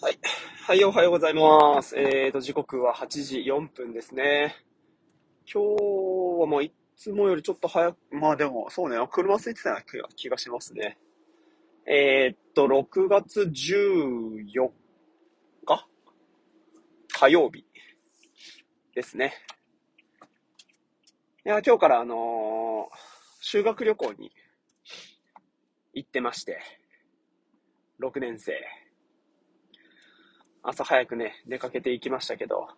はい。はい、おはようございます。えーと、時刻は8時4分ですね。今日はまあ、いつもよりちょっと早く、まあでも、そうね、車空いてたような気がしますね。えー、っと、6月14日？火曜日ですね。いや、今日からあのー、修学旅行に行ってまして、6年生。朝早くね、出かけていきましたけど、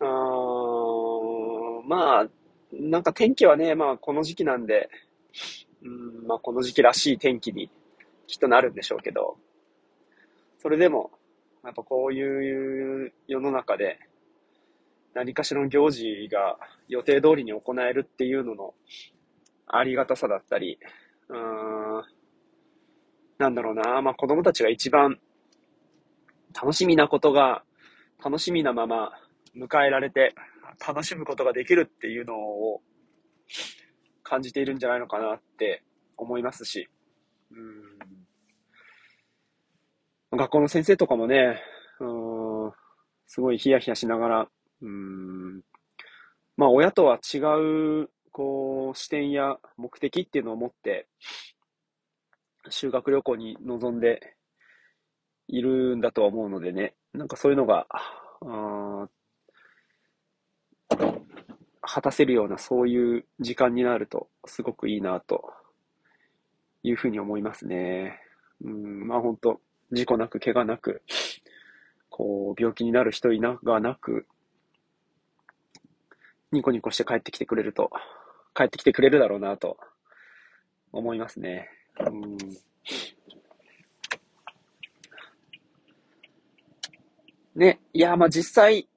うーん、まあ、なんか天気はね、まあこの時期なんで、うん、まあこの時期らしい天気にきっとなるんでしょうけど、それでも、やっぱこういう世の中で、何かしらの行事が予定通りに行えるっていうののありがたさだったり、うーん、なんだろうな、まあ子供たちが一番楽しみなことが、楽しみなまま迎えられて、楽しむことができるっていうのを感じているんじゃないのかなって思いますし、うん。学校の先生とかもね、うんすごいヒヤヒヤしながら、うん。まあ親とは違う、こう、視点や目的っていうのを持って、修学旅行に臨んでいるんだとは思うのでね、なんかそういうのが、果たせるようなそういう時間になるとすごくいいなというふうに思いますね。うん、まあ本当事故なく怪我なく、こう病気になる人いながなく、ニコニコして帰ってきてくれると、帰ってきてくれるだろうなと思いますね。うんね、いや、まあ実際、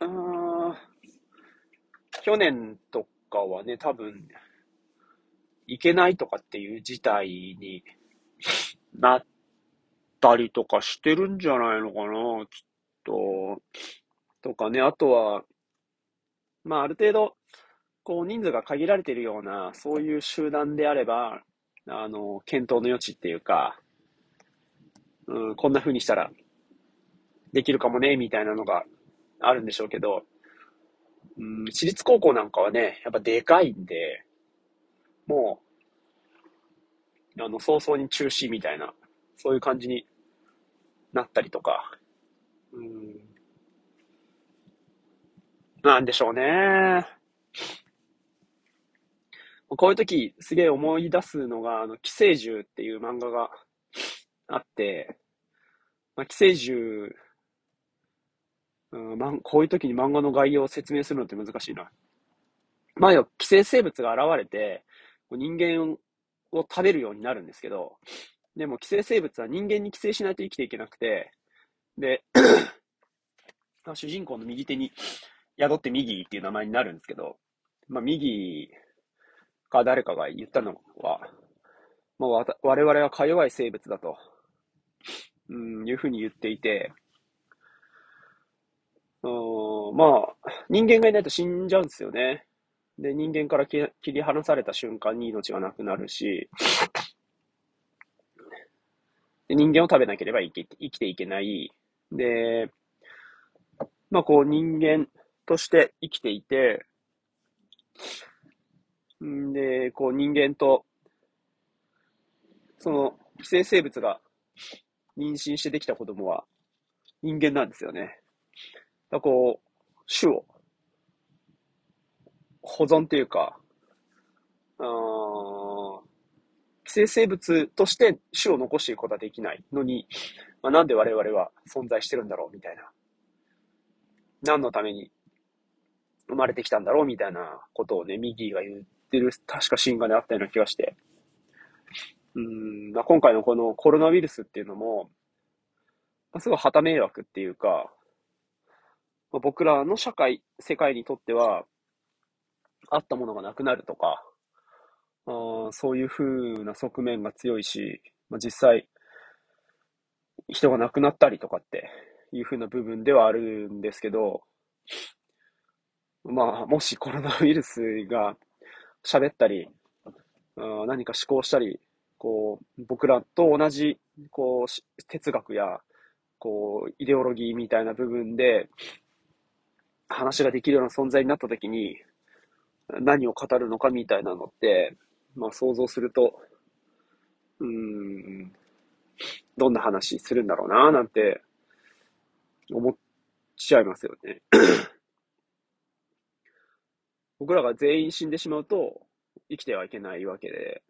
うん、去年とかはね、多分、行けないとかっていう事態に なったりとかしてるんじゃないのかな、きっと。とかね、あとは、まあある程度、こう人数が限られているような、そういう集団であれば、あの、検討の余地っていうか、うん、こんな風にしたらできるかもね、みたいなのがあるんでしょうけど、うん、私立高校なんかはね、やっぱでかいんで、もう、あの、早々に中止みたいな、そういう感じになったりとか、うん、なんでしょうね。こういう時、すげえ思い出すのが、あの、寄生獣っていう漫画があって、まあ、寄生獣うん、こういう時に漫画の概要を説明するのって難しいな。まあよ、寄生生物が現れて、人間を食べるようになるんですけど、でも寄生生物は人間に寄生しないと生きていけなくて、で、主人公の右手に宿って右っていう名前になるんですけど、まあ右か誰かが言ったのは、まあ、我々はか弱い生物だと、うん、いうふうに言っていて、うん、まあ、人間がいないと死んじゃうんですよね。で、人間から切り離された瞬間に命がなくなるし、で人間を食べなければ生き生きていけない。で、まあこう人間として生きていて、んで、こう人間と、その寄生生物が妊娠してできた子供は人間なんですよね。こう、種を保存っていうか、寄生生物として種を残していくことはできないのに、まあ、なんで我々は存在してるんだろうみたいな。何のために生まれてきたんだろうみたいなことをね、ミギーが言ってる、確かシーンがね、あったような気がして。うん、まあ、今回のこのコロナウイルスっていうのも、まあ、すごい旗迷惑っていうか、まあ、僕らの社会、世界にとっては、あったものがなくなるとか、あそういう風な側面が強いし、まあ、実際、人が亡くなったりとかっていう風な部分ではあるんですけど、まあ、もしコロナウイルスが喋ったり、あ何か思考したり、こう、僕らと同じ、こう、哲学やこう、イデオロギーみたいな部分で、話ができるような存在になった時に、何を語るのかみたいなのって、まあ想像すると、うん、どんな話するんだろうな、なんて、思っちゃいますよね。僕らが全員死んでしまうと、生きてはいけないわけで、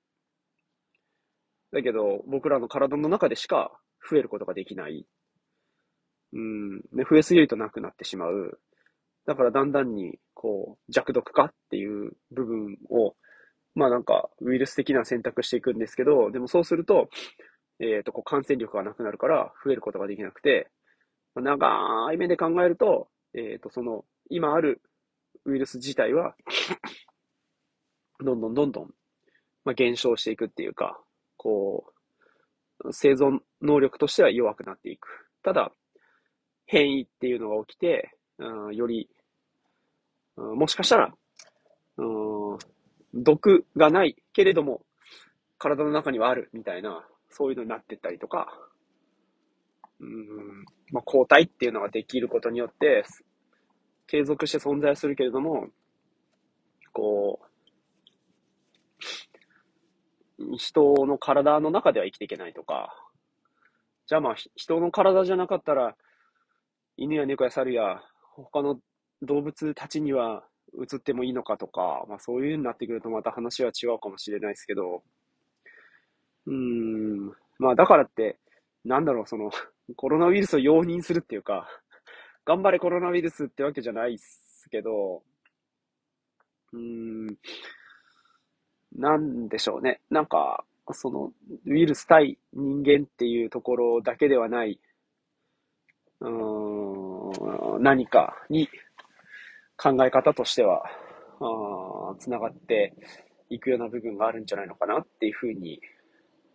だけど、僕らの体の中でしか増えることができない。うん、ね、増えすぎるとなくなってしまう。だからだんだんに、こう、弱毒化っていう部分を、まあなんか、ウイルス的な選択していくんですけど、でもそうすると、えっ、ー、と、こう感染力がなくなるから増えることができなくて、長い目で考えると、えっ、ー、と、その、今あるウイルス自体はどんどんどんどん、まあ、減少していくっていうか、こう、生存能力としては弱くなっていく。ただ、変異っていうのが起きて、うん、より、うん、もしかしたら、うん、毒がないけれども、体の中にはあるみたいな、そういうのになってったりとか、うん、まあ、抗体っていうのができることによって、継続して存在するけれども、こう、人の体の中では生きていけないとか、じゃあまあ、人の体じゃなかったら、犬や猫や猿や他の動物たちには移ってもいいのかとか、まあそういうになってくるとまた話は違うかもしれないですけど、うーん、まあだからって、なんだろう、その、コロナウイルスを容認するっていうか、頑張れコロナウイルスってわけじゃないっすけど、うーん、なんでしょうね。なんか、その、ウイルス対人間っていうところだけではない、うーん、何かに考え方としては、つながっていくような部分があるんじゃないのかなっていうふうに、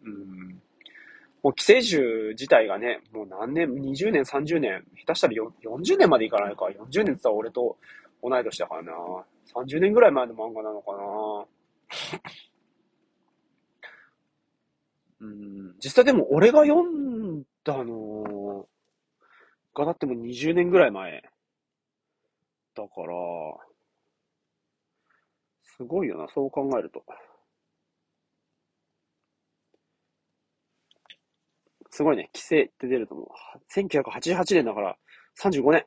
うん、もう寄生獣自体がね、もう何年、20年、30年、下手したら40年までいかないか。40年って言ったら俺と同い年だからな。30年ぐらい前の漫画なのかな。うん、実際でも俺が読んだのがだっても20年ぐらい前。だから、すごいよな、そう考えると。すごいね、規制って出ると思う。1988年だから、35年。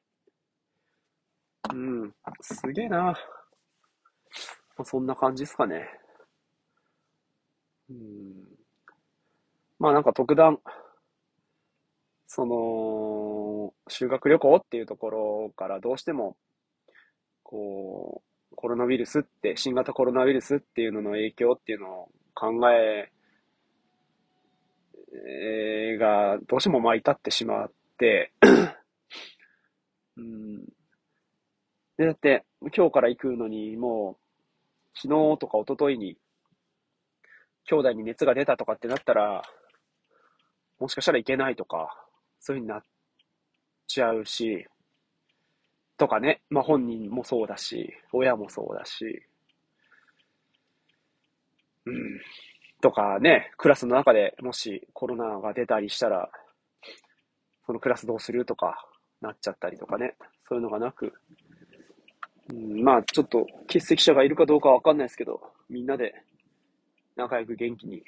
うん、すげえな。まあ、そんな感じですかね。うん。まあなんか特段、その、修学旅行っていうところからどうしても、こう、コロナウイルスって、新型コロナウイルスっていうのの影響っていうのを考ええー、が、どうしてもまあ至ってしまって、うん。で、だって、今日から行くのに、もう、昨日とか一昨日に、兄弟に熱が出たとかってなったら、もしかしたらいけないとか、そういう風になっちゃうし、とかね、まあ本人もそうだし、親もそうだし、うん。とかね、クラスの中でもしコロナが出たりしたら、そのクラスどうするとかなっちゃったりとかね、そういうのがなく、うん、まあちょっと欠席者がいるかどうかわかんないですけど、みんなで仲良く元気に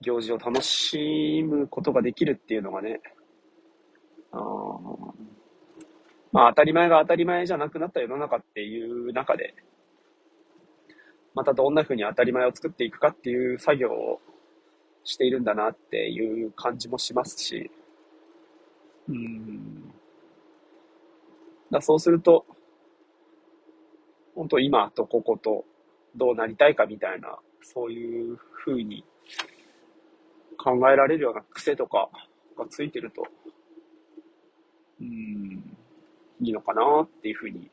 行事を楽しむことができるっていうのがね、まあ当たり前が当たり前じゃなくなった世の中っていう中で、またどんな風に当たり前を作っていくかっていう作業をしているんだなっていう感じもしますし、うん。だそうすると、本当今とこことどうなりたいかみたいな、そういう風に考えられるような癖とかがついてると、うん、いいのかなっていう風に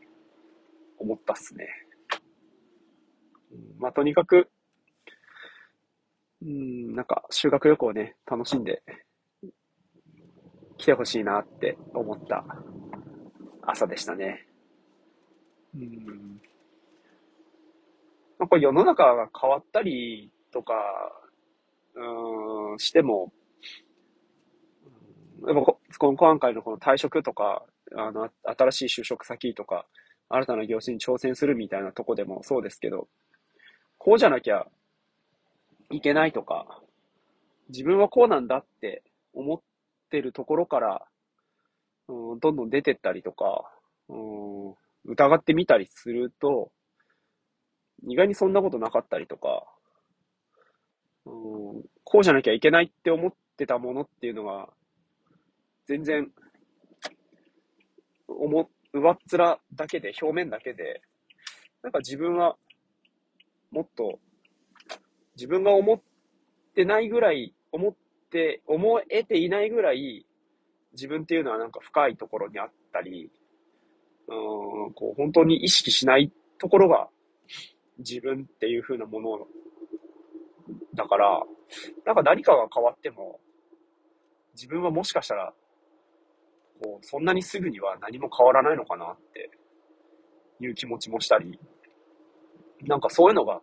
思ったっすね。まあ、とにかく、うん、なんか修学旅行ね、楽しんで来てほしいなって思った朝でしたね。うん。まあ、これ世の中が変わったりとか、うん、しても、やっぱここの今回のこの退職とか、あの、新しい就職先とか、新たな業種に挑戦するみたいなとこでもそうですけど、こうじゃなきゃいけないとか、自分はこうなんだって思ってるところから、うん、どんどん出てったりとか、うん、疑ってみたりすると、意外にそんなことなかったりとか、うん、こうじゃなきゃいけないって思ってたものっていうのが、全然、思、上っ面だけで、表面だけで、なんか自分は、もっと、自分が思ってないぐらい、思って、思えていないぐらい、自分っていうのはなんか深いところにあったり、うん、こう、本当に意識しないところが、自分っていう風なものだから、なんか何かが変わっても、自分はもしかしたら、こう、そんなにすぐには何も変わらないのかなっていう気持ちもしたり、なんかそういうのが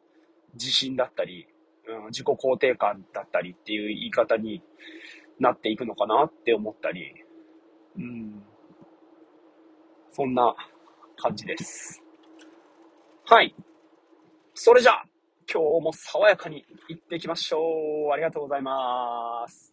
自信だったり、うん、自己肯定感だったりっていう言い方になっていくのかなって思ったり、うん、そんな感じです。はい。それじゃあ、今日も爽やかに行ってきましょう。ありがとうございます。